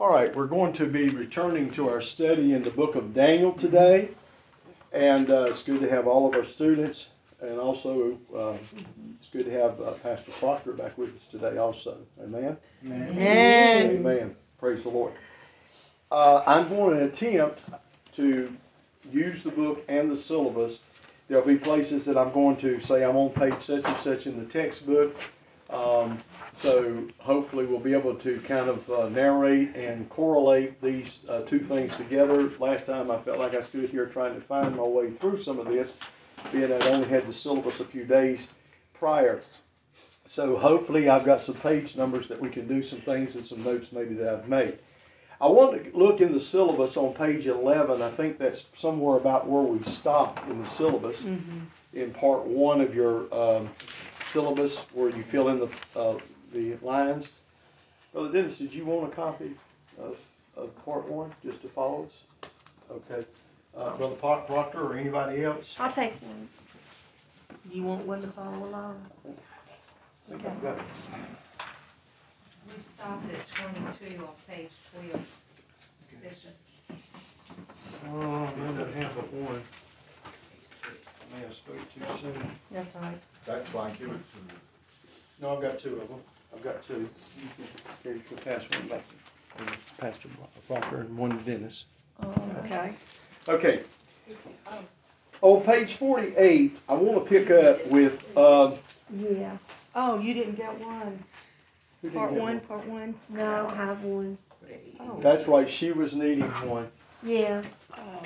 All right, we're going to be returning to our study in the book of Daniel today. And uh, it's good to have all of our students. And also, uh, it's good to have uh, Pastor Proctor back with us today also. Amen? Amen. Amen. Praise the Lord. Uh, I'm going to attempt to use the book and the syllabus. There'll be places that I'm going to say I'm on page such and such in the textbook. Um, so hopefully we'll be able to kind of uh, narrate and correlate these uh, two things together. Last time I felt like I stood here trying to find my way through some of this, being I'd only had the syllabus a few days prior. So hopefully I've got some page numbers that we can do some things and some notes maybe that I've made. I want to look in the syllabus on page 11. I think that's somewhere about where we stopped in the syllabus in part one of your um, syllabus where you fill in the, uh, the lines. Brother Dennis, did you want a copy of, of part one just to follow us? Okay. Uh, Brother Pro- Proctor or anybody else? I'll take one. You want one to follow along? I think I've got it. We stopped at twenty-two on page twelve. Bishop, Oh, I may not have but one. I may have spoke too soon. That's all right. That's fine, give it to me. No, I've got two of them. I've got two. Here, you can pass one back to Pastor Proctor and one to Dennis. Okay. Okay. On page forty-eight, I want to pick up with, uh, Yeah. Oh, you didn't get one. who didn't Part get one, part one. No, I don't have one. Oh, That's right, she was needing one. Yeah. oh,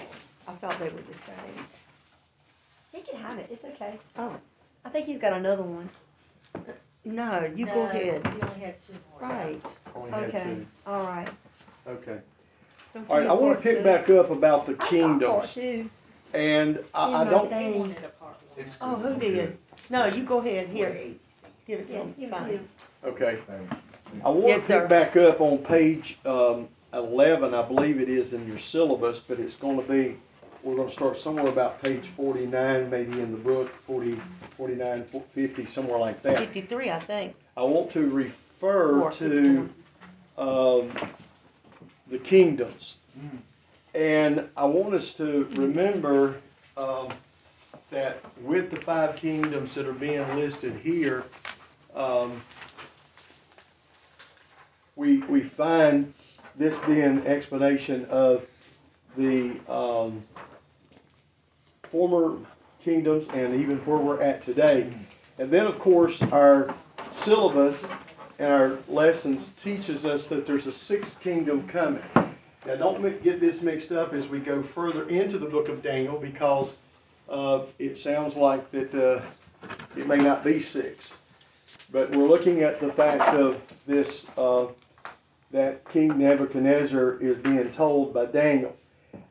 I thought they were the same. He can have it. It's okay. Oh. I think he's got another one. No, you go ahead. You only had two more. Right. Only had Okay. two. All right. Okay. Don't All right, you I want to pick two? back up about the I thought kingdoms. two. And I, I don't, thing. He wanted a part one. It's Oh, who did? No, you go ahead. Here, give it to Yeah, him. give it Sign. to okay. I want Yes, to sir. pick back up on page um, 11, I believe it is in your syllabus, but it's going to be, we're going to start somewhere about page 49, maybe in the book, 40, 49, 50, somewhere like that. Fifty-three, I think. I want to refer Or to um, the kingdoms. And I want us to remember um, that with the five kingdoms that are being listed here, um, we, we find this being explanation of the um, former kingdoms and even where we're at today. And then, of course, our syllabus and our lessons teaches us that there's a sixth kingdom coming. Now, don't get this mixed up as we go further into the book of Daniel because uh, it sounds like that uh, it may not be six. But we're looking at the fact of this uh, that King Nebuchadnezzar is being told by Daniel.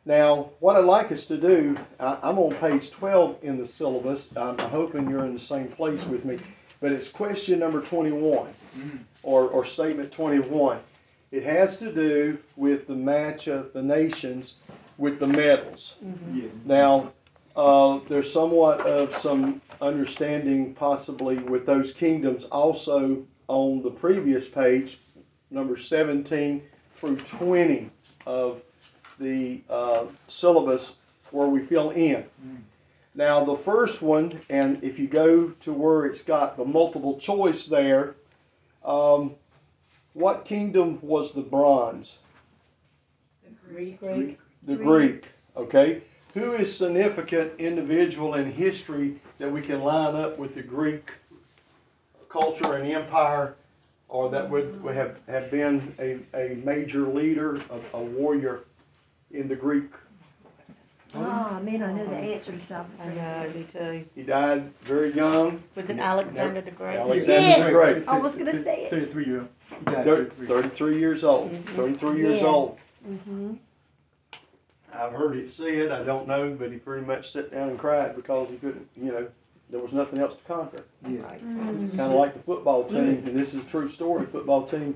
Now, what I'd like us to do, I, I'm on page 12 in the syllabus. I'm hoping you're in the same place with me, but it's question number 21 or, or statement 21. It has to do with the match of the nations with the medals. Now, uh, there's somewhat of some understanding possibly with those kingdoms also on the previous page, number 17 through 20 of the uh, syllabus where we fill in. Now, the first one, and if you go to where it's got the multiple choice there, um, what kingdom was the bronze? Greek. Greek. The Greek, okay? Who is significant individual in history that we can line up with the Greek culture and empire, or that would, would have, have been a, a major leader, a, a warrior in the Greek? Oh, man, I know the answer to all I know, me too. He died very young, Was it Alexander the Great? Alexander Yes! the Great. I was gonna say it. Thirty-three year. Thir- Thirty-three years old, mm-hmm. thirty-three years Yeah. old. Mm-hmm. I've heard it said, I don't know, but he pretty much sat down and cried because he couldn't, you know, there was nothing else to conquer. Right. Kind of like the football team, mm-hmm. and this is a true story. Football team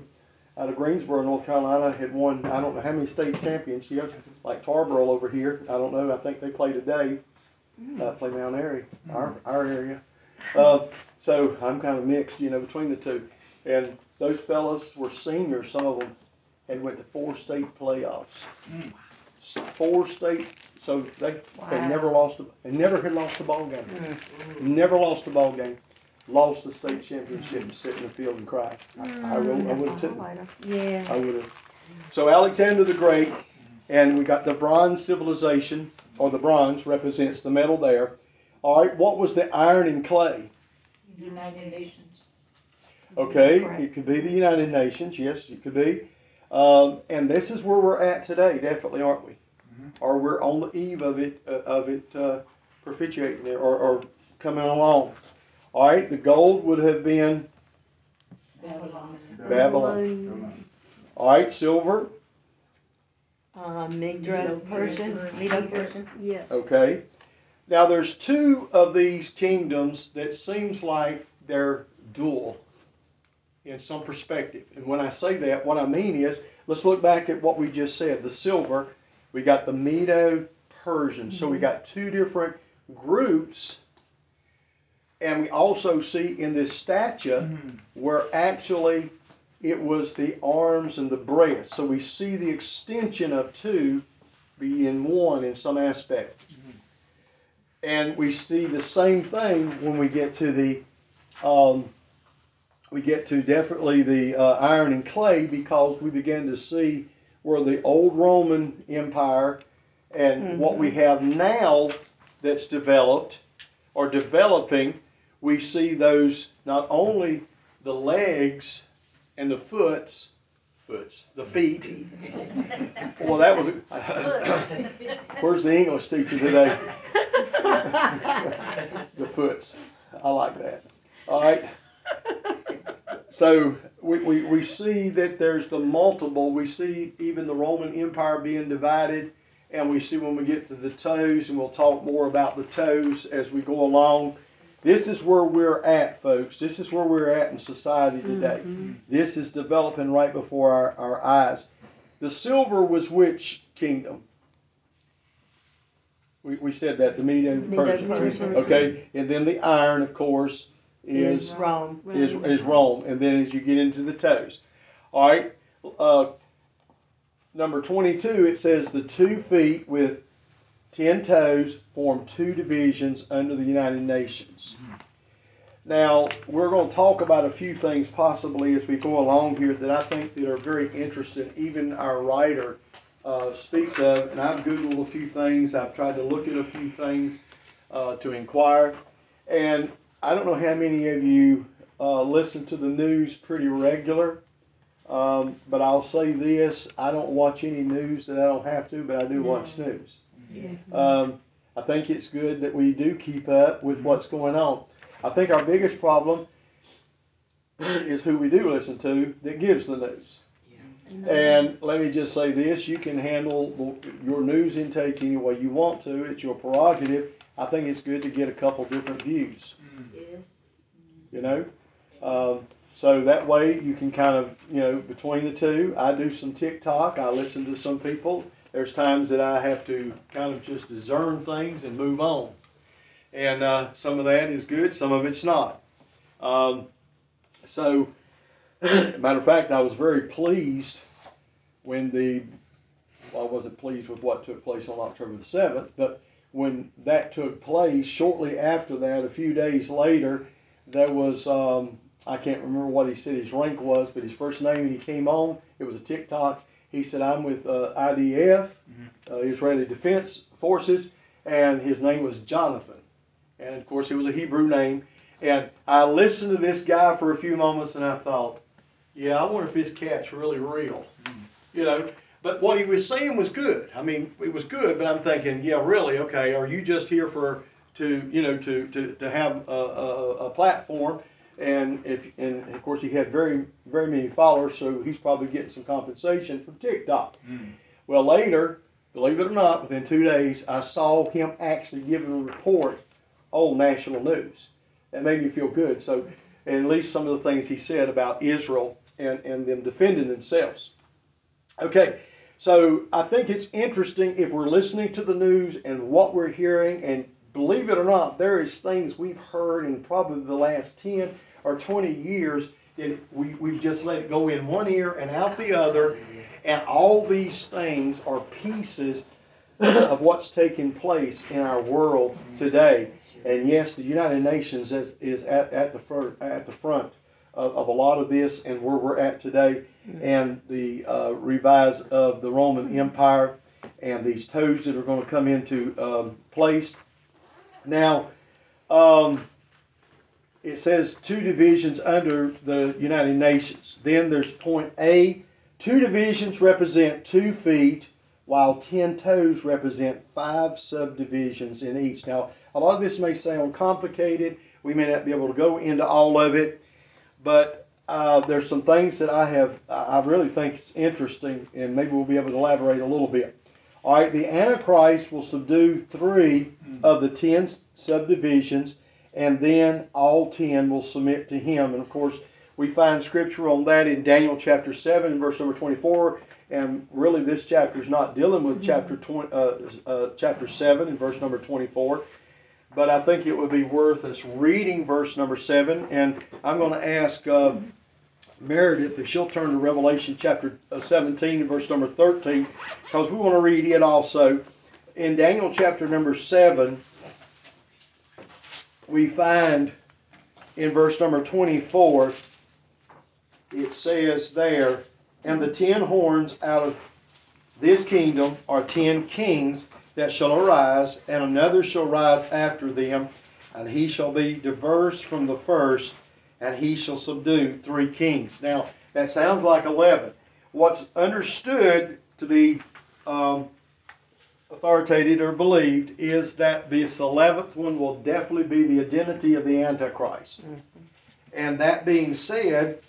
out of Greensboro, North Carolina, had won I don't know how many state championships. Like Tarboro over here, I don't know. I think they play today. Uh, play Mount Airy, our our area. Uh, so I'm kind of mixed, you know, between the two. And those fellas were seniors, some of them, and went to four state playoffs. S- Four state, so they, they Wow. never lost, a- they never had lost a ball game. Never lost a ball game. Lost the state championship and sit in the field and cry. I, I wrote, I would have took, Yeah. I would have. So Alexander the Great, and we got the bronze civilization, or the bronze represents the metal there. All right, what was the iron and clay? United Nations. Okay, Right. it could be the United Nations, yes, it could be. Um, and this is where we're at today, definitely, aren't we? Or we're on the eve of it, uh, of it uh, propitiating there, or, or coming along. All right, the gold would have been Babylon. Babylon. All right, silver, Uh, Medo Persian, Medo Persian. Yeah. okay. Now there's two of these kingdoms that seems like they're dual in some perspective. And when I say that, what I mean is, let's look back at what we just said. The silver, we got the Medo Persian. So we got two different groups. And we also see in this statue where actually it was the arms and the breast. So we see the extension of two being one in some aspect. And we see the same thing when we get to the um, we get to definitely the uh, iron and clay because we begin to see where the old Roman Empire and what we have now that's developed or developing, we see those not only the legs and the foots, foots, the feet. well, that was. where's the English teacher today? the foots. I like that. All right. So we, we, we see that there's the multiple. We see even the Roman Empire being divided. And we see when we get to the toes, and we'll talk more about the toes as we go along. This is where we're at, folks. This is where we're at in society today. This is developing right before our, our eyes. The silver was which kingdom? We, we said that, the Medo Persian. Persian. Okay, and then the iron, of course, is Rome. is, is Rome, and then as you get into the toes. All right, uh, number 22, it says the two feet with 10 toes form two divisions under the United Nations. Now, we're going to talk about a few things possibly as we go along here that I think that are very interesting. Even our writer uh, speaks of, and I've Googled a few things, I've tried to look at a few things uh, to inquire. And I don't know how many of you uh, listen to the news pretty regular, um, but I'll say this: I don't watch any news that I don't have to, but I do watch news. Um, I think it's good that we do keep up with what's going on. I think our biggest problem is who we do listen to that gives the news. And let me just say this: you can handle your news intake any way you want to. It's your prerogative. I think it's good to get a couple different views. Yes. You know, um, so that way you can kind of you know between the two. I do some TikTok. I listen to some people. There's times that I have to kind of just discern things and move on. And uh, some of that is good. Some of it's not. Um, so, matter of fact, I was very pleased when the well, I wasn't pleased with what took place on October the seventh, but when that took place, shortly after that, a few days later, there was um, I can't remember what he said his rank was, but his first name when he came on, it was a TikTok. He said, "I'm with uh, IDF, uh, Israeli Defense Forces," and his name was Jonathan, and of course it was a Hebrew name. And I listened to this guy for a few moments, and I thought, "Yeah, I wonder if his cat's really real," you know. But what he was saying was good. I mean, it was good, but I'm thinking, yeah, really, okay, are you just here for to you know to to, to have a, a, a platform? And if and of course he had very very many followers, so he's probably getting some compensation from TikTok. Hmm. Well, later, believe it or not, within two days, I saw him actually giving a report on national news. That made me feel good. So, at least some of the things he said about Israel and, and them defending themselves. Okay, so I think it's interesting if we're listening to the news and what we're hearing, and believe it or not, there is things we've heard in probably the last 10 or 20 years that we, we've just let it go in one ear and out the other, And all these things are pieces of what's taking place in our world today. And yes, the United Nations is, is at, at the fir- at the front of, of a lot of this and where we're at today. And the uh, revise of the Roman Empire and these toes that are going to come into um, place. Now, um, it says two divisions under the United Nations. Then there's point A. Two divisions represent two feet, while ten toes represent five subdivisions in each. Now, a lot of this may sound complicated. We may not be able to go into all of it, but uh, there's some things that I have, I really think it's interesting, and maybe we'll be able to elaborate a little bit. All right, the Antichrist will subdue three of the ten subdivisions, and then all ten will submit to him. And of course, we find scripture on that in Daniel chapter 7 verse number 24. And really, this chapter is not dealing with chapter 20, uh, uh, chapter 7 and verse number 24. But I think it would be worth us reading verse number 7. And I'm going to ask uh, Meredith if she'll turn to Revelation chapter uh, 17 and verse number 13, because we want to read it also. In Daniel chapter number 7, we find in verse number 24, it says there, and the ten horns out of this kingdom are ten kings that shall arise, and another shall rise after them, and he shall be diverse from the first, and he shall subdue three kings. Now, that sounds like 11. What's understood to be um, authoritated or believed is that this 11th one will definitely be the identity of the Antichrist. And that being said,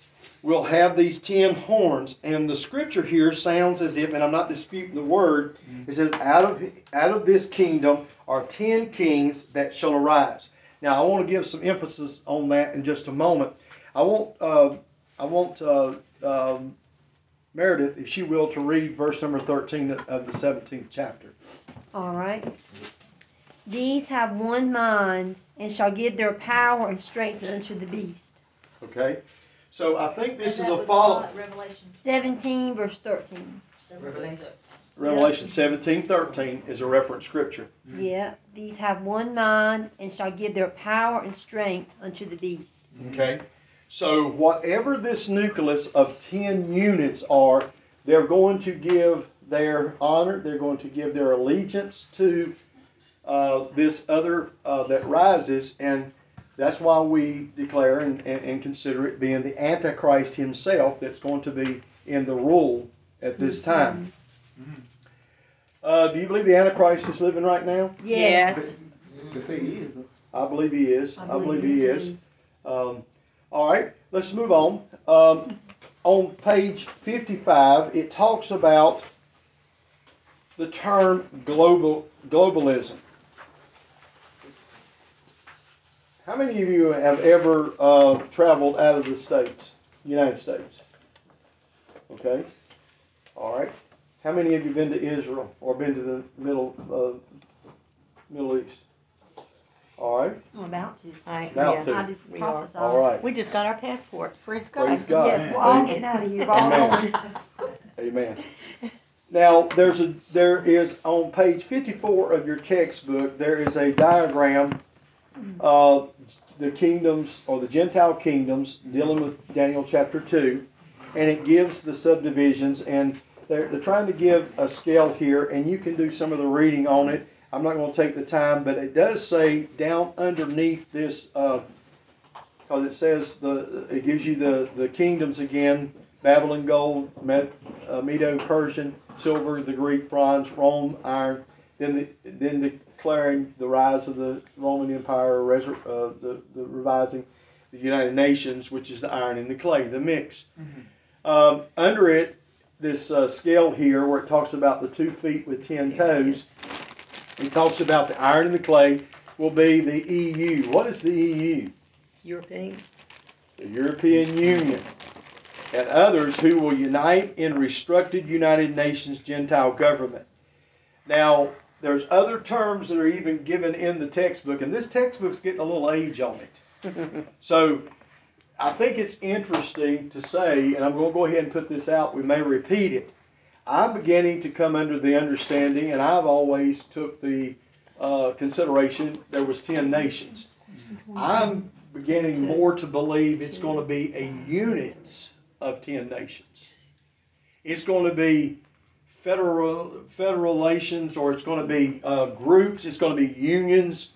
we'll have these ten horns, and the scripture here sounds as if, and I'm not disputing the word, it says, out of out of this kingdom are ten kings that shall arise. Now I want to give some emphasis on that in just a moment. I want uh, I want uh, um, Meredith, if she will, to read verse number 13 of the 17th chapter. All right. These have one mind and shall give their power and strength unto the beast. Okay? So I think this is a follow. what, Revelation. 17 verse 13. Revelation. Revelation 17 13 is a reference scripture. Yeah. These have one mind and shall give their power and strength unto the beast. Okay? So, whatever this nucleus of 10 units are, they're going to give their honor, they're going to give their allegiance to uh, this other uh, that rises, and that's why we declare and, and, and consider it being the Antichrist himself that's going to be in the rule at this time. Uh, do you believe the Antichrist is living right now? Yes. To say he is. I believe he is. I believe he so is. Um, all right, let's move on. Um, on page 55, it talks about the term global globalism. How many of you have ever uh, traveled out of the states, United States? Okay. All right. How many of you been to Israel or been to the Middle uh, Middle East? All right. I'm about to. I, About yeah, to. I did We are. prophesy. All right. we just got our passports. Praise God. Praise God. Yeah, we're all getting out of here. Amen. Amen. Now, there's a there is on page 54 of your textbook there is a diagram of the kingdoms or the Gentile kingdoms dealing with Daniel chapter 2, and it gives the subdivisions and they're, they're trying to give a scale here, and you can do some of the reading on it. I'm not going to take the time, but it does say down underneath this, because it says the it gives you the the kingdoms again: Babylon, gold, Med, uh, Medo, Persian, silver, the Greek, bronze, Rome, iron. Then the then declaring the rise of the Roman Empire, resur- uh, the the revising the United Nations, which is the iron and the clay, the mix. Um, under it, this uh, scale here, where it talks about the two feet with ten toes, it talks about the iron and the clay will be the EU. What is the EU? European. The European Union, and others who will unite in restructured United Nations Gentile government. Now, there's other terms that are even given in the textbook, and this textbook's getting a little age on it. So, I think it's interesting to say, and I'm going to go ahead and put this out. We may repeat it. I'm beginning to come under the understanding, and I've always took the uh, consideration there was ten nations. I'm beginning more to believe it's going to be a units of ten nations. It's going to be federal federations, or it's going to be uh, groups. It's going to be unions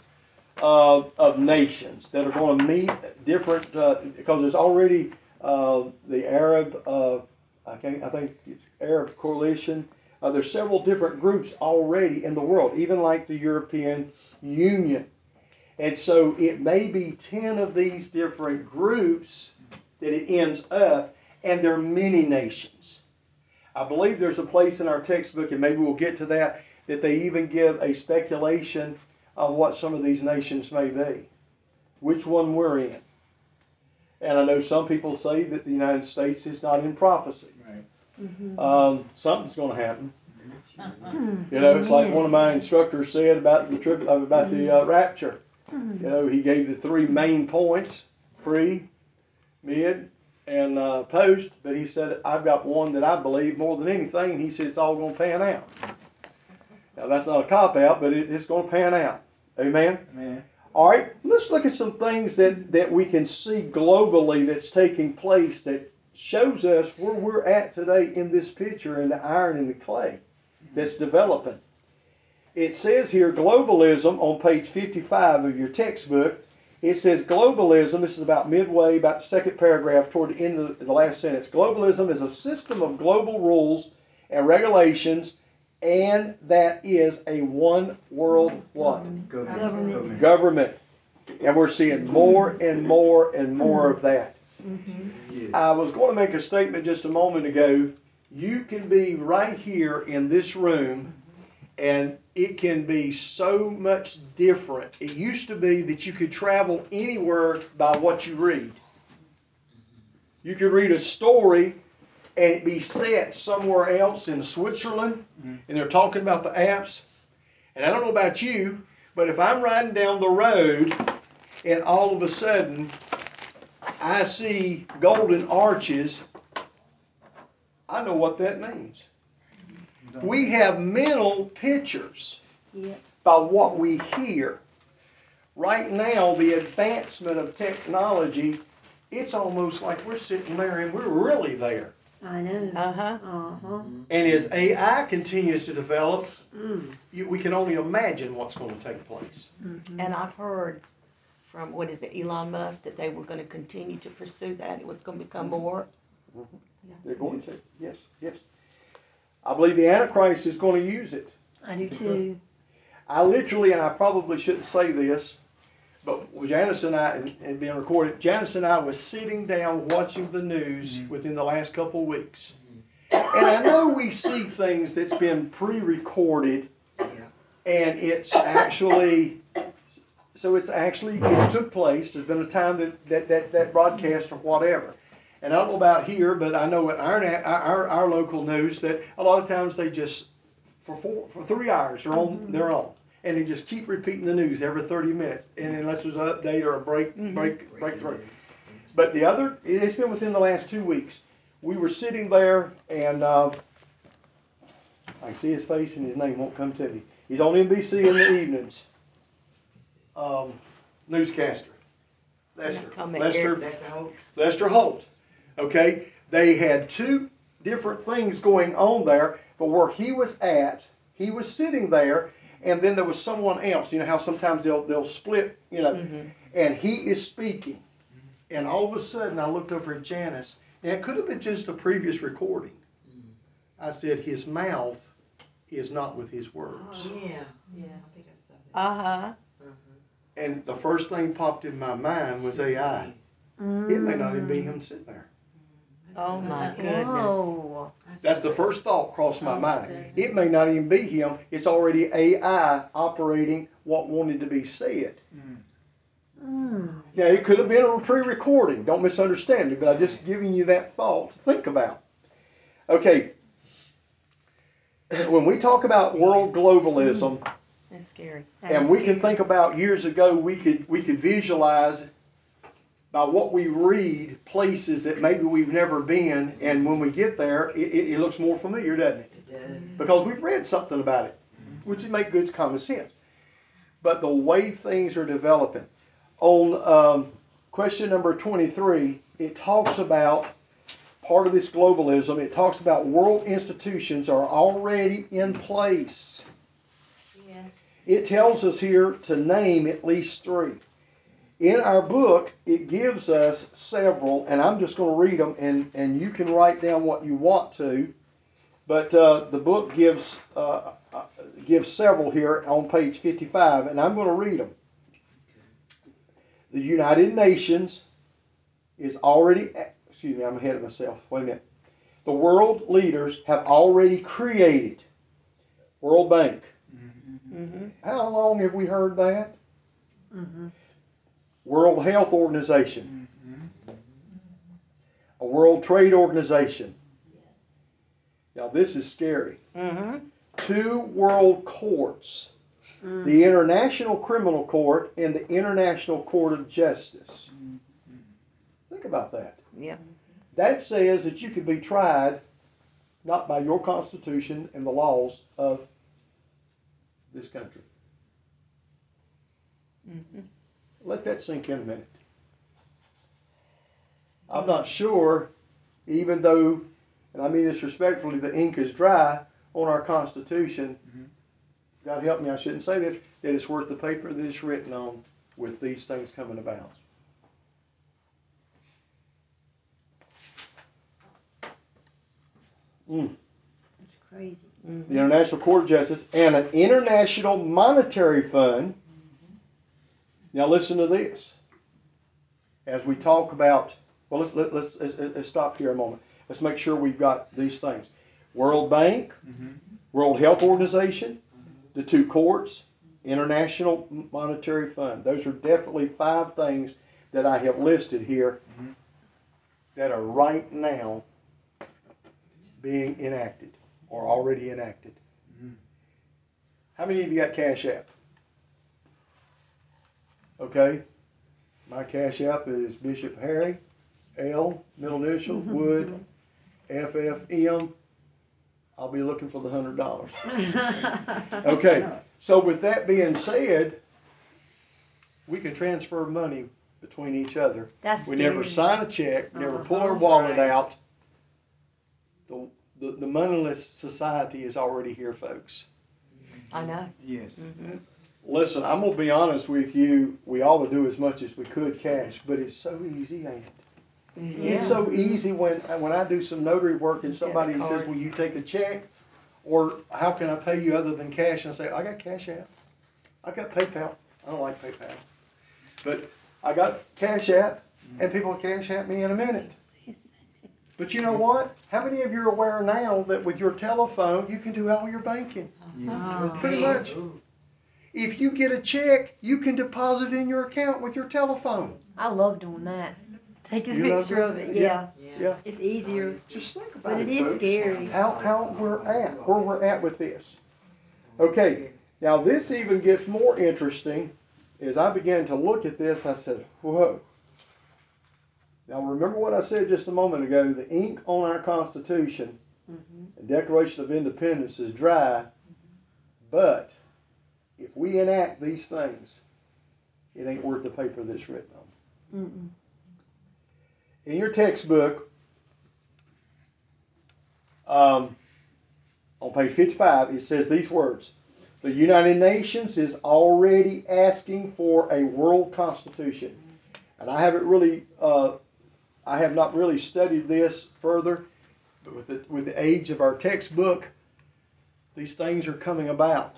uh, of nations that are going to meet different uh, because there's already uh, the Arab. Uh, I I think it's Arab coalition. Uh, there's several different groups already in the world, even like the European Union. And so it may be 10 of these different groups that it ends up, and there are many nations. I believe there's a place in our textbook, and maybe we'll get to that, that they even give a speculation of what some of these nations may be, which one we're in. And I know some people say that the United States is not in prophecy. Um, something's going to happen. You know, it's like one of my instructors said about the trip about the uh, rapture. You know, he gave the three main points: pre, mid, and uh, post. But he said, "I've got one that I believe more than anything." He said, "It's all going to pan out." Now that's not a cop out, but it, it's going to pan out. Amen. Man. All right, let's look at some things that, that we can see globally that's taking place that shows us where we're at today in this picture in the iron and the clay mm-hmm. that's developing. It says here globalism on page 55 of your textbook. It says globalism, this is about midway, about the second paragraph toward the end of the last sentence. Globalism is a system of global rules and regulations, and that is a one world what? Government. government. And we're seeing more and more and more of that. Mm-hmm. Yes. I was going to make a statement just a moment ago. You can be right here in this room, and it can be so much different. It used to be that you could travel anywhere by what you read. You could read a story and it be set somewhere else in Switzerland, mm-hmm. and they're talking about the Alps. And I don't know about you, but if I'm riding down the road and all of a sudden I see golden arches, I know what that means. Mm-hmm. We have mental pictures Yep. by what we hear. Right now, the advancement of technology, it's almost like we're sitting there and we're really there. I know. Uh-huh. Uh-huh. And as AI continues to develop, Mm. you, we can only imagine what's going to take place. And I've heard from, what is it, Elon Musk, that they were gonna continue to pursue that. It was gonna become more. They're going to, yes, yes. I believe the Antichrist is going to use it. I do too. I literally, and I probably shouldn't say this, but Janice and I, and, and being recorded, Janice and I was sitting down watching the news mm-hmm. within the last couple of weeks. Mm-hmm. And I know we see things that's been pre-recorded, and it's actually, so it's actually, it took place. There's been a time that, that, that, that broadcast or whatever. And I don't know about here, but I know at our, our, our local news that a lot of times they just for four, for three hours, they're on, they're mm-hmm. on. And they just keep repeating the news every thirty minutes, and unless there's an update or a break, break, breakthrough. But the other, it- it's been within the last two weeks. We were sitting there, and uh, I see his face, and his name won't come to me. He's on NBC in the evenings. Um, newscaster. Lester, Lester, the whole. Lester Holt. Okay, they had two different things going on there, but where he was at, he was sitting there, and then there was someone else. You know how sometimes they'll they'll split, you know, mm-hmm. and he is speaking, and all of a sudden I looked over at Janice, and it could have been just a previous recording. I said his mouth is not with his words, Yeah. Yeah. Uh-huh. and the first thing popped in my mind was AI. It may not even be mm. him sitting there. Oh, my goodness. Whoa. That's the first thought crossed my mind. It may not even be him. It's already AI operating what wanted to be said. Mm. Now it could have been a pre-recording. Don't misunderstand me, but I'm just giving you that thought to think about. Okay. When we talk about world globalism, That's scary. and we can think about years ago, we could we could visualize by what we read places that maybe we've never been, and when we get there, it, it, it looks more familiar, doesn't it? Because we've read something about it, which would make good common sense. But the way things are developing. On um, question number 23, it talks about part of this globalism. It talks about world institutions are already in place. Yes. It tells us here to name at least three. In our book, it gives us several, and I'm just going to read them, and, and you can write down what you want to. But uh, the book gives uh, uh, gives several here on page 55, and I'm going to read them. The United Nations is already, excuse me, I'm ahead of myself. Wait a minute. The world leaders have already created World Bank. Mm-hmm. How long have we heard that? Mm-hmm. World Health Organization, a World Trade Organization. Now, this is scary. Mm-hmm. Two world courts Mm. the International Criminal Court and the International Court of Justice. Think about that. Yeah. That says that you could be tried not by your Constitution and the laws of this country. Mm-hmm. Let that sink in a minute. I'm mm. not sure, even though, and I mean this respectfully, the ink is dry on our Constitution. Mm-hmm. God help me, I shouldn't say this, that it's worth the paper that it's written on with these things coming about. Mm. That's crazy. Mm-hmm. the International Court of Justice, and an International Monetary Fund. Now listen to this. As we talk about, well, let's let, let's, let's let's stop here a moment. Let's make sure we've got these things: World Bank, mm-hmm. World Health Organization, the two courts, International Monetary Fund. Those are definitely five things that I have listed here mm-hmm. that are right now being enacted or already enacted. Mm-hmm. How many of you got Cash App? Okay. My Cash App is Bishop Harry, L, middle initial, Wood, F F M. I'll be looking for the hundred dollars. Okay. So with that being said, we can transfer money between each other. That's We never scary. sign a check, never pull our Uh-huh. wallet Right. out. The, the, the moneyless society is already here, folks. I know. Yes. Mm-hmm. Listen, I'm gonna be honest with you. We ought to do as much as we could cash, but it's so easy, ain't it? It's so easy when when I do some notary work and You get somebody says, "Will you take a check?" or "How can I pay you other than cash?" and I say, "I got Cash App. I got PayPal. I don't like PayPal, but I got Cash App, and people Cash App me in a minute." But you know what? How many of you are aware now that with your telephone you can do all your banking? Oh. Pretty much. If you get a check, you can deposit it in your account with your telephone. I love doing that. Take a You picture of it. that? Yeah. Yeah. It's easier. Just think about But it. it is folks. scary. How how we're at, where we're at with this. Okay, now this even gets more interesting. As I began to look at this, I said, "Whoa." Now remember what I said just a moment ago. The ink on our Constitution, mm-hmm. the Declaration of Independence, is dry. But if we enact these things, it ain't worth the paper that's written on. Mm-mm. in your textbook, um, on page 55, it says these words The United Nations is already asking for a world constitution. And I haven't really, uh, I have not really studied this further, but with the, with the age of our textbook, these things are coming about.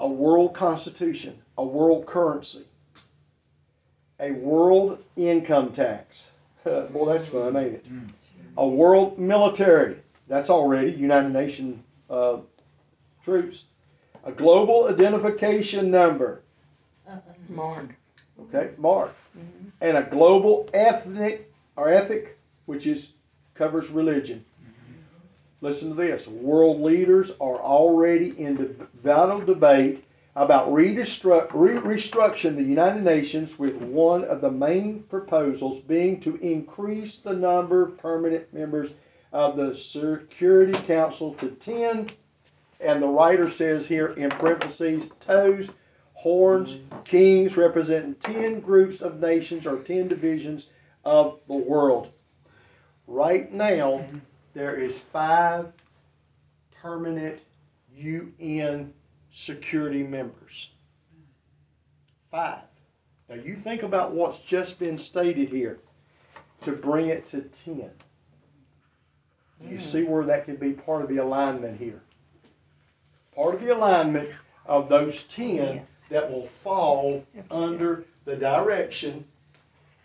A world constitution, a world currency, a world income tax. Boy, that's fun, ain't it? A world military. That's already United Nations uh, troops. A global identification number. Mark. Okay, mark. And a global ethnic or ethic, which is covers religion. Listen to this. World leaders are already in the vital debate about restructuring the United Nations with one of the main proposals being to increase the number of permanent members of the Security Council to ten. And the writer says here in parentheses, toes, horns, mm-hmm. kings representing ten groups of nations or ten divisions of the world. Right now, mm-hmm. There is five permanent UN security members. Five. Now you think about what's just been stated here to bring it to ten. You see where that could be part of the alignment here. Part of the alignment of those ten Yes. that will fall under the direction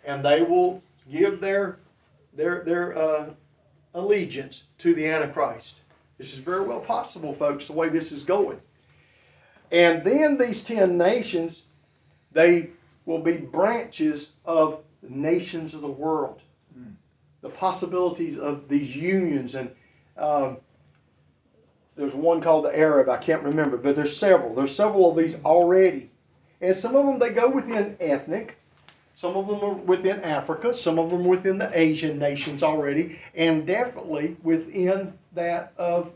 and they will give their their their uh, allegiance to the Antichrist. This is very well possible, folks, the way this is going. And then these ten nations, they will be branches of the nations of the world. The possibilities of these unions and um, there's one called the Arab, I can't remember, but there's several. There's several of these already. And some of them they go within ethnic, some of them are within Africa, some of them within the Asian nations already, and definitely within that of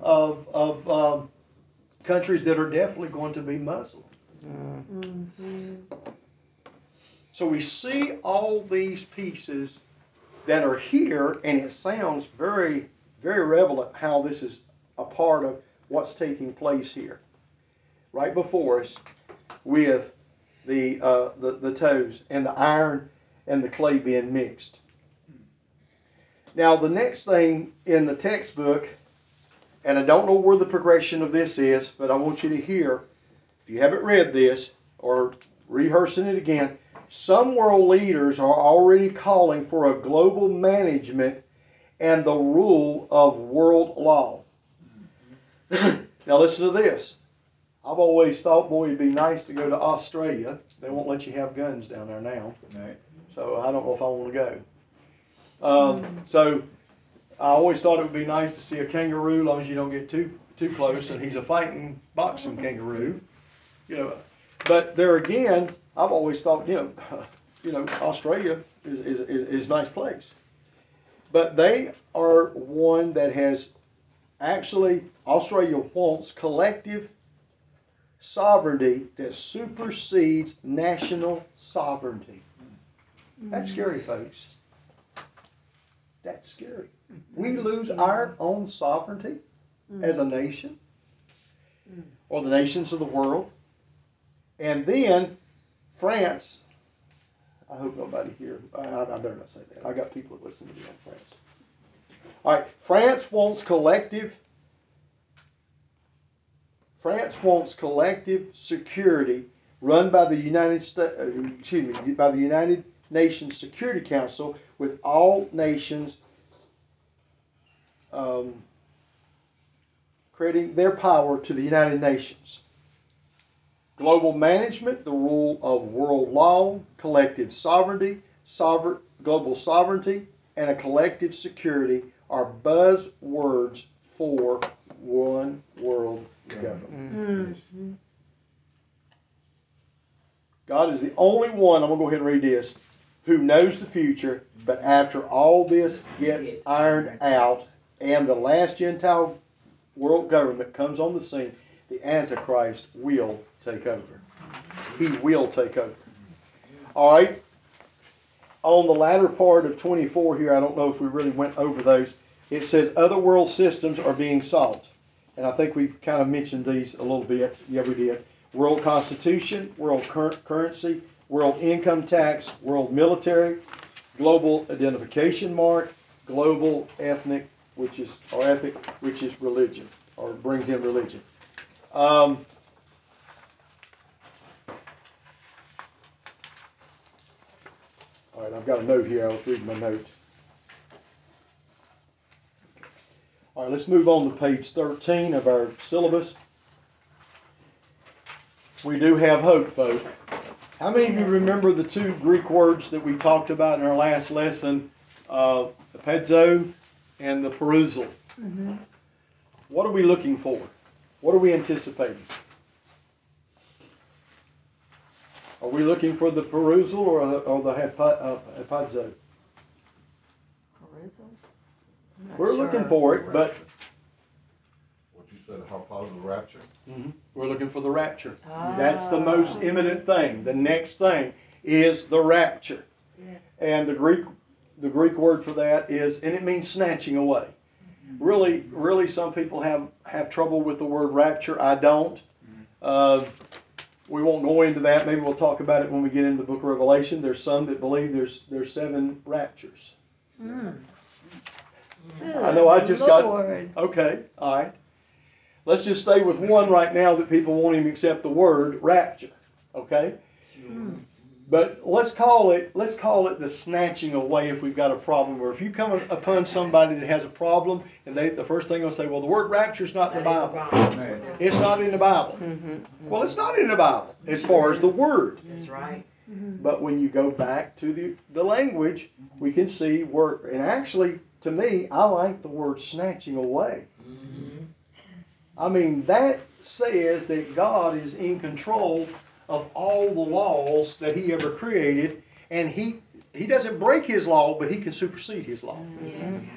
of of um, countries that are definitely going to be Muslim. Mhm. So we see all these pieces that are here, and it sounds very, very relevant how this is a part of what's taking place here, right before us, with the uh, the, the toes and the iron and the clay being mixed. Now the next thing in the textbook, and I don't know where the progression of this is, but I want you to hear, if you haven't read this or rehearsing it again, some world leaders are already calling for a global management and the rule of world law. now, listen to this. I've always thought, boy, it'd be nice to go to Australia. They won't let you have guns down there now. So I don't know if I want to go. Um, so I always thought it would be nice to see a kangaroo, as long as you don't get too too close. And he's a fighting boxing kangaroo, you know. But there again, I've always thought, you know, you know, Australia is is, is, is a nice place. But they are one that has actually Australia wants collective sovereignty that supersedes national sovereignty. That's mm. scary, folks. That's scary. We mm-hmm. lose our own sovereignty mm. as a nation, mm. or the nations of the world, and then France. I hope nobody here. I, I better not say that. I got people that listen to me on France. All right, France wants collective. France wants collective security run by the United States. Excuse me, by the United Nations Security Council, with all nations um, crediting their power to the United Nations. Global management, the rule of world law, collective sovereignty, sovereign, global sovereignty, and a collective security are buzzwords for one world government. Mhm. God is the only one, I'm going to go ahead and read this, who knows the future, but after all this gets ironed out and the last Gentile world government comes on the scene, the Antichrist will take over. He will take over. All right. On the latter part of 24 here, I don't know if we really went over those. It says other world systems are being sought. And I think we've kind of mentioned these a little bit. Yeah, we did. World Constitution, World cur- Currency, World Income Tax, World Military, Global Identification Mark, Global Ethnic, which is or ethic, which is religion, or brings in religion. Um, all right, I've got a note here. I was reading my note. All right, let's move on to page 13 of our syllabus. We do have hope, folk. How many of you remember the two Greek words that we talked about in our last lesson? Uh, the pedzo and the parousia. Mhm. What are we looking for? What are we anticipating? Are we looking for the parousia or, or the hepa- uh, harpazo? Parousia? Not We're looking sure. for it, but What you said, how positive rapture? Mhm. we're looking for the rapture. That's the Ah. most imminent thing. The next thing is the rapture. Yes. And the Greek, the Greek word for that is, and it means snatching away. Really, really, some people have, have trouble with the word rapture. I don't. Uh, we won't go into that. Maybe we'll talk about it when we get into the book of Revelation. There's some that believe there's, there's seven raptures. I know I just got- Okay, all right. Let's just stay with one right now that people won't even accept the word rapture. Okay? But let's call it let's call it the snatching away if we've got a problem. Or if you come upon somebody that has a problem and they the first thing they'll say, well, the word rapture is not in the Bible. It's not in the Bible. Mhm. Well, it's not in the Bible as far as the word. That's right. But when you go back to the, the language, we can see where, and actually, to me, I like the word snatching away. Mm-hmm. I mean, that says that God is in control of all the laws that He ever created, and He He doesn't break His law, but He can supersede His law. Mm-hmm. Yes.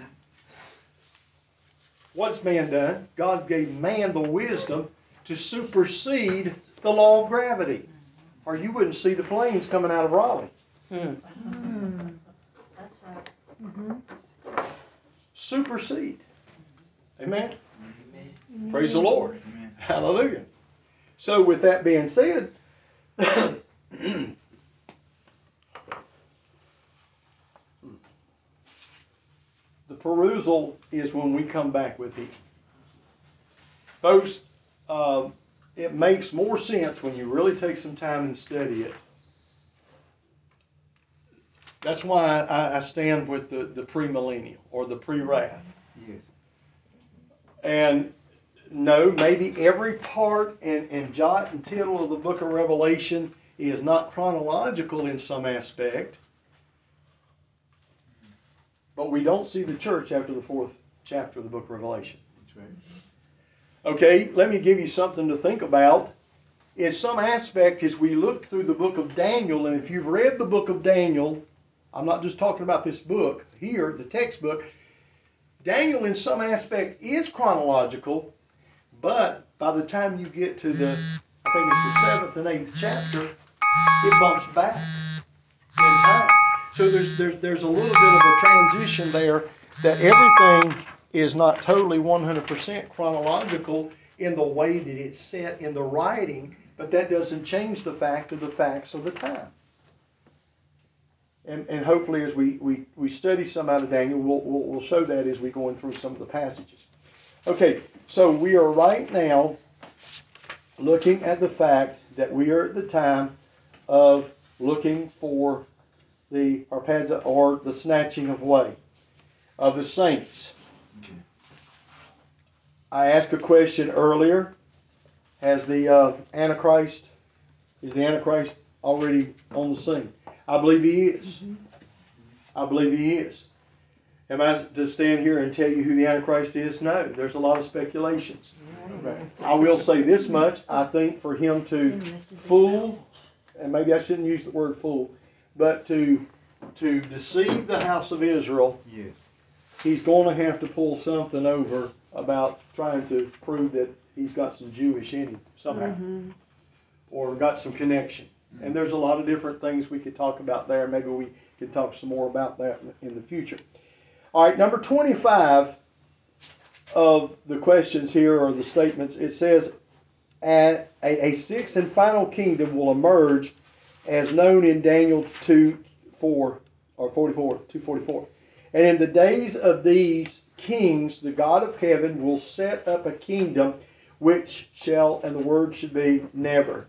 What's man done? God gave man the wisdom to supersede the law of gravity, or you wouldn't see the planes coming out of Raleigh. Hmm. Mm-hmm. Mm. That's right. Mhm. Supersede. Amen? Praise the Lord. Hallelujah. So, with that being said, the parousia is when we come back with Him. Folks, uh, it makes more sense when you really take some time and study it. That's why I, I stand with the, the premillennial or the pre-wrath. Yes. And no, maybe every part and, and jot and tittle of the book of Revelation is not chronological in some aspect. But we don't see the church after the fourth chapter of the book of Revelation. That's right. Okay, let me give you something to think about. In some aspect, as we look through the book of Daniel, and if you've read the book of Daniel, I'm not just talking about this book here, the textbook. Daniel, in some aspect, is chronological, but by the time you get to the, I think it's the seventh and eighth chapter, it bumps back in time. So there's there's there's a little bit of a transition there that everything is not totally 100% chronological in the way that it's set in the writing, but that doesn't change the fact of the facts of the time. And, and hopefully, as we, we, we study some out of Daniel, we'll, we'll, we'll show that as we go in through some of the passages. Okay, so we are right now looking at the fact that we are at the time of looking for the harpazo or the snatching of way of the saints. Okay. I asked a question earlier. Has the uh, Antichrist, is the Antichrist already on the scene? I believe he is. I believe he is. Am I to stand here and tell you who the Antichrist is? No, there's a lot of speculations. I will say this much I think for him to fool, and maybe I shouldn't use the word fool, but to to deceive the house of Israel, Yes. he's going to have to pull something over about trying to prove that he's got some Jewish in him somehow, Mhm. or got some connection. And there's a lot of different things we could talk about there. Maybe we could talk some more about that in- the future. All right, number 25 of the questions here or the statements. It says, "A, a, sixth and final kingdom will emerge, as known in Daniel 2, 4 or 44, 244. And in the days of these kings, the God of heaven will set up a kingdom which shall, and the word should be never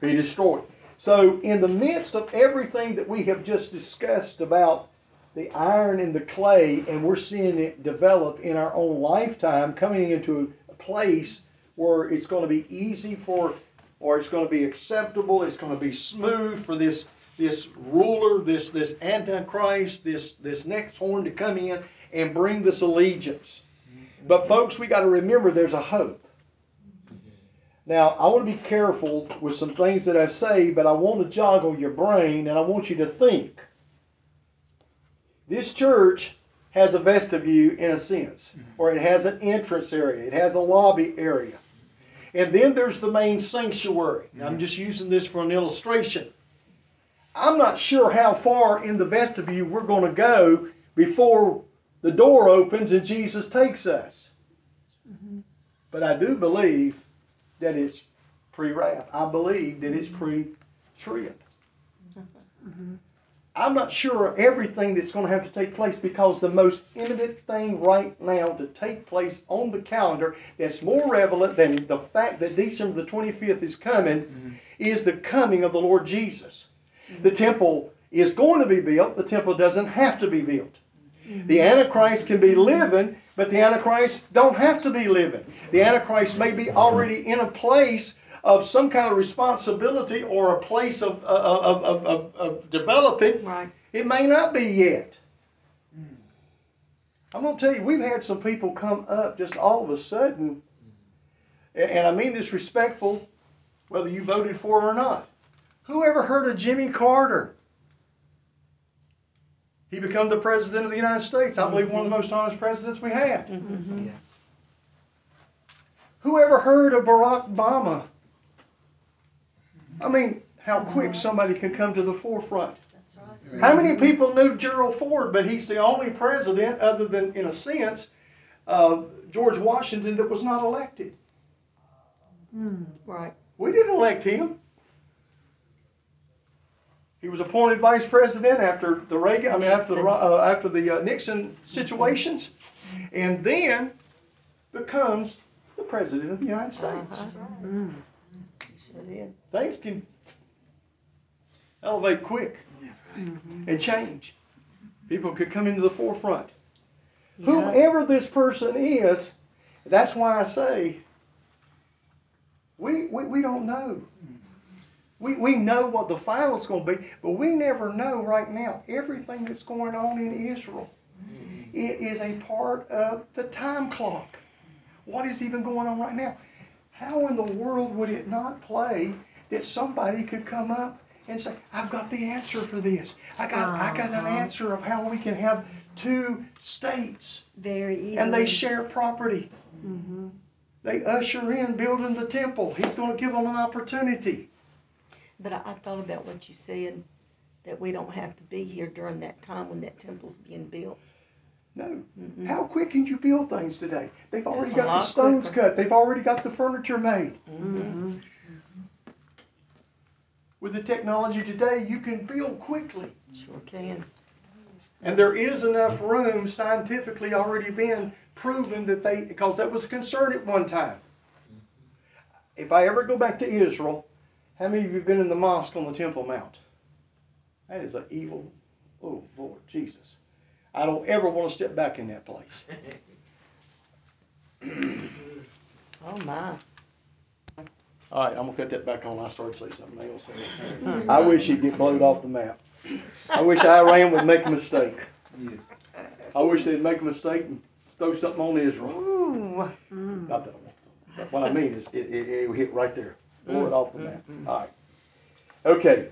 be destroyed. So, in the midst of everything that we have just discussed about the iron and the clay, and we're seeing it develop in our own lifetime, coming into a place where it's going to be easy for, or it's going to be acceptable, it's going to be smooth for this this ruler, this this antichrist, this this next horn to come in and bring this allegiance. Mm-hmm. But folks, we got to remember there's a hope. Now, I want to be careful with some things that I say, but I want to joggle your brain and I want you to think. This church has a vestibule in a sense, mm-hmm. or it has an entrance area, it has a lobby area. And then there's the main sanctuary. Now, I'm mm-hmm. just using this for an illustration. I'm not sure how far in the vestibule we're going to go before the door opens and Jesus takes us. Mm-hmm. But I do believe that it's pre wrath. I believe that it's pre trib. Mm-hmm. I'm not sure everything that's going to have to take place because the most imminent thing right now to take place on the calendar that's more relevant than the fact that December the 25th is coming mm-hmm. is the coming of the Lord Jesus. Mm-hmm. The temple is going to be built, the temple doesn't have to be built. The Antichrist can be living, but the Antichrist don't have to be living. The Antichrist may be already in a place of some kind of responsibility or a place of, of, of, of, of developing. Right. It may not be yet. I'm going to tell you, we've had some people come up just all of a sudden, and, and I mean this respectful, whether you voted for it or not. Who ever heard of Jimmy Carter? He became the president of the United States. I believe one of the most honest presidents we had. Mm-hmm. Who ever heard of Barack Obama? I mean, how quick somebody can come to the forefront. How many people knew Gerald Ford, but he's the only president, other than, in a sense, uh, George Washington, that was not elected? Mm. Right. We didn't elect him. He was appointed vice president after the Reagan, I mean, after the, uh, after the uh, Nixon situations, and then becomes the president of the United States. Uh-huh. Mm. Things can elevate quick Mhm. and change. People could come into the forefront. Yeah. Whoever this person is, that's why I say we, we, we don't know. We, we know what the final is going to be, but we never know right now everything that's going on in Israel. It is a part of the time clock. What is even going on right now? How in the world would it not play that somebody could come up and say, I've got the answer for this. I got I got an Uh-huh. answer of how we can have two states Very easy. and they share property. hmm They usher in building the temple. He's going to give them an opportunity. But I, I thought about what you said, that we don't have to be here during that time when that temple's being built. No. Mhm. How quick can you build things today? They've already got the stones quicker. cut. They've already got the furniture made. hmm With the technology today, you can build quickly. Sure can. And there is enough room scientifically already been proven that they, because that was a concern at one time. If I ever go back to Israel, how many of you have been in the mosque on the Temple Mount? That is an evil, oh Lord Jesus. I don't ever want to step back in that place. Oh my. All right, I'm gonna cut that back on. I started to say something else. I wish he'd get blowed off the map. I wish Iran would make a mistake. Yes. I wish they'd make a mistake and throw something on Israel. Ooh. Mm. Not that I want. But what I mean is, it, it, it will hit right there. Blow it off the map. All right. Okay.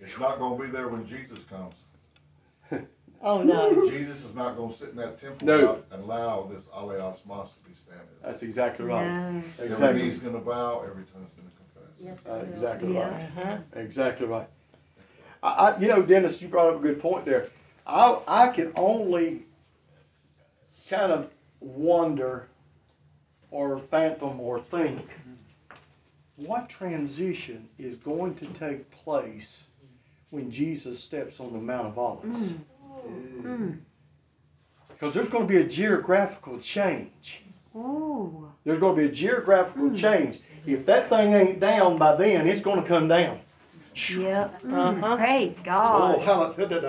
It's not gonna be there when Jesus comes. Oh no. Jesus is not gonna sit in that temple No. and allow this Aleos Mas to be standing. That's exactly right. No. Every Exactly. knee's gonna bow, every tongue's gonna confess. Yes, Uh, will. exactly Yeah. right. Uh-huh. Exactly right. I, I, you know, Dennis, you brought up a good point there. I, I can only kind of wonder or fathom or think what transition is going to take place when Jesus steps on the Mount of Olives. Mm. Mm. Because there's going to be a geographical change. Ooh. There's going to be a geographical Mm. change. If that thing ain't down by then, it's going to come down. Yep. Mm. Uh-huh. Praise Oh, God. how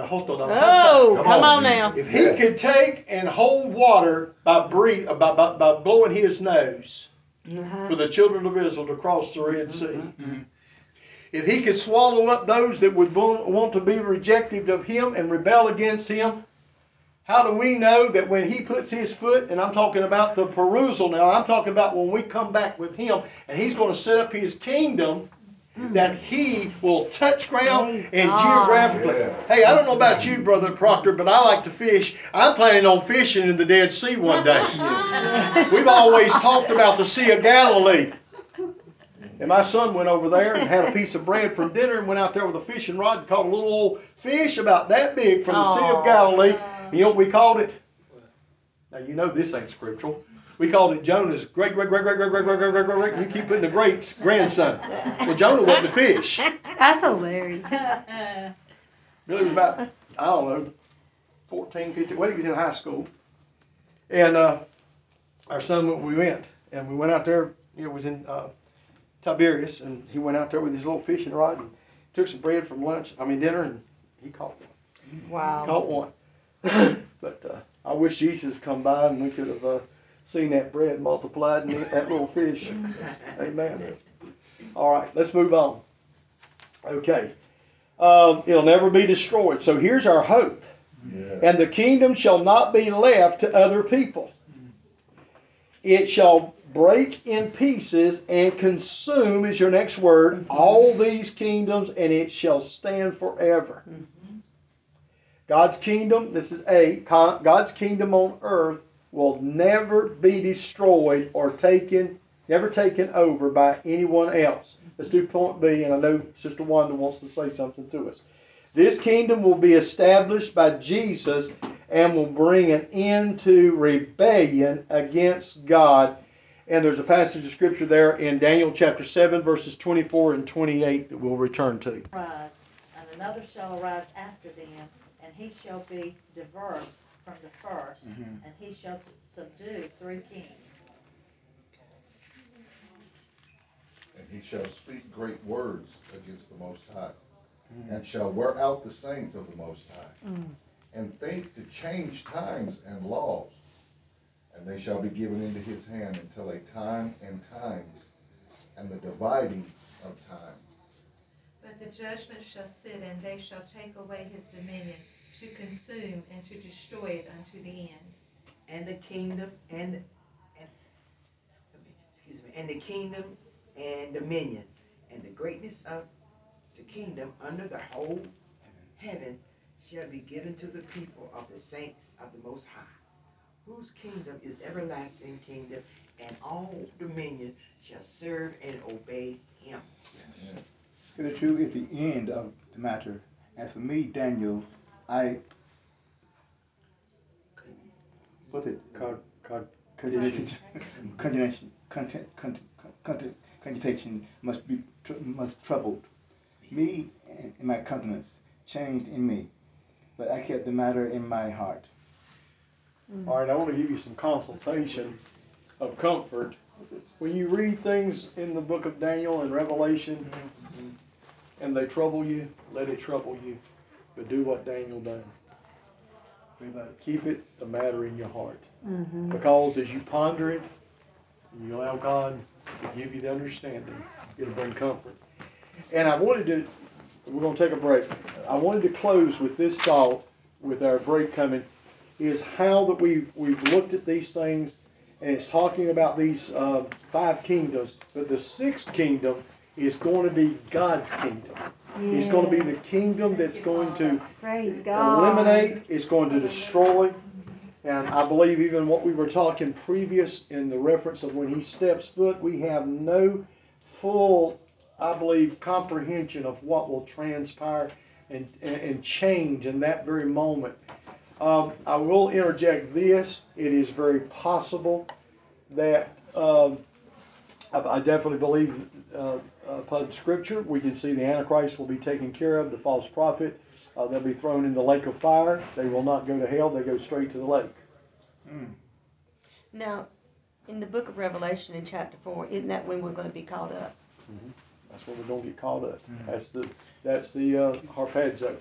hold on. Oh, Come come on, on now. If he could take and hold water by breathe, by, by, by blowing his nose Uh-huh. for the children of Israel to cross the Red Sea, if he could swallow up those that would want to be rejected of him and rebel against him, how do we know that when he puts his foot, and I'm talking about the parousia now, I'm talking about when we come back with him and he's going to set up his kingdom, Hmm. that he will touch ground Praise and God. geographically. Yeah. Hey, I don't know about you, Brother Proctor, but I like to fish. I'm planning on fishing in the Dead Sea one day. We've always talked about the Sea of Galilee. And my son went over there and had a piece of bread from dinner and went out there with a fishing rod and caught a little old fish about that big from the Sea of Galilee. You know what we called it? Now you know this ain't scriptural. We called it Jonah's great great great great great great great great great great great. You keep putting the greats grandson. Well, Jonah wasn't a fish. That's hilarious. Billy was about, I don't know, 14, 15, well, he was in high school. And uh, our son, went- we went, and we went out there, you know, was in uh, Tiberias, and he went out there with his little fishing rod and took some bread from lunch, I mean dinner, and he caught one. Wow. Caught one. but uh, I wish Jesus come by and we could have uh, seen that bread multiplied and that little fish. Amen. All right, let's move on. Okay. Um, it'll never be destroyed. So here's our hope. Yeah. And the kingdom shall not be left to other people. It shall break in pieces and consume, is your next word, all these kingdoms, and it shall stand forever. God's kingdom, this is A, God's kingdom on earth will never be destroyed or taken, never taken over by anyone else. Let's do point B, and I know Sister Wanda wants to say something to us. This kingdom will be established by Jesus and will bring an end to rebellion against God. And there's a passage of scripture there in Daniel chapter 7, verses 24 and 28 that we'll return to. Rise, and another shall arise after them, and he shall be diverse from the 1st mm-hmm. and he shall subdue three kings. And he shall speak great words against the Most High, mm-hmm. and shall wear out the saints of the Most High, mm. and think to change times and laws. And they shall be given into his hand until a time and times, and the dividing of time. But the judgment shall sit, and they shall take away his dominion, to consume and to destroy it unto the end. and the kingdom and, and excuse me, and the kingdom and dominion and the greatness of the kingdom under the whole heaven shall be given to the people of the saints of the Most High, whose kingdom is everlasting kingdom, and all dominion shall serve and obey him. The truth is the end of the matter. And for me, Daniel, I what's it? Con- con- Conjunction, conjunction, content, content, content, conjunction must be tr- must troubled. Me and my countenance changed in me, but I kept the matter in my heart. Mm. All right, I want to give you some consultation of comfort. When you read things in the book of Daniel and Revelation mm-hmm. and they trouble you, let it trouble you. But do what Daniel done. Keep it a matter in your heart. Mm-hmm. Because as you ponder it, and you allow God to give you the understanding, it'll bring comfort. And I wanted to, we're going to take a break. I wanted to close with this thought, with our break coming, is how that we've, we've looked at these things, and it's talking about these uh, five kingdoms, but the sixth kingdom is going to be God's kingdom. It's going to be the kingdom that's going to Praise God. eliminate, it's going to destroy. And I believe even what we were talking previous in the reference of when he steps foot, we have no full, I believe, comprehension of what will transpire and, and, and change in that very moment. Um, I will interject this. It is very possible that um, I, I definitely believe uh, upon Scripture we can see the Antichrist will be taken care of, the false prophet. Uh, they'll be thrown in the lake of fire. They will not go to hell. They go straight to the lake. Now, in the book of Revelation in chapter four, isn't that when we're gonna be caught up? That's when we're going to get caught up. That's the that's the uh, harpazo.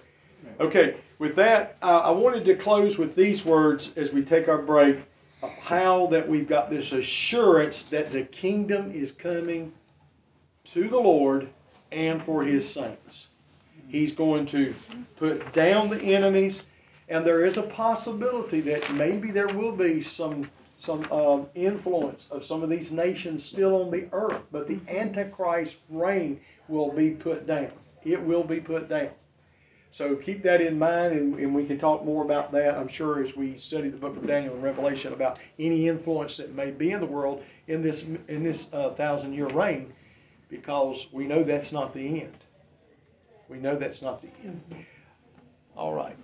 Okay, with that, uh, I wanted to close with these words as we take our break. How that we've got this assurance that the kingdom is coming to the Lord and for His saints. He's going to put down the enemies, and there is a possibility that maybe there will be some some um, influence of some of these nations still on the earth, but the Antichrist reign will be put down. It will be put down. So keep that in mind, and, and we can talk more about that, I'm sure, as we study the book of Daniel and Revelation about any influence that may be in the world in this in this uh, thousand year reign, because we know that's not the end. We know that's not the end. All right.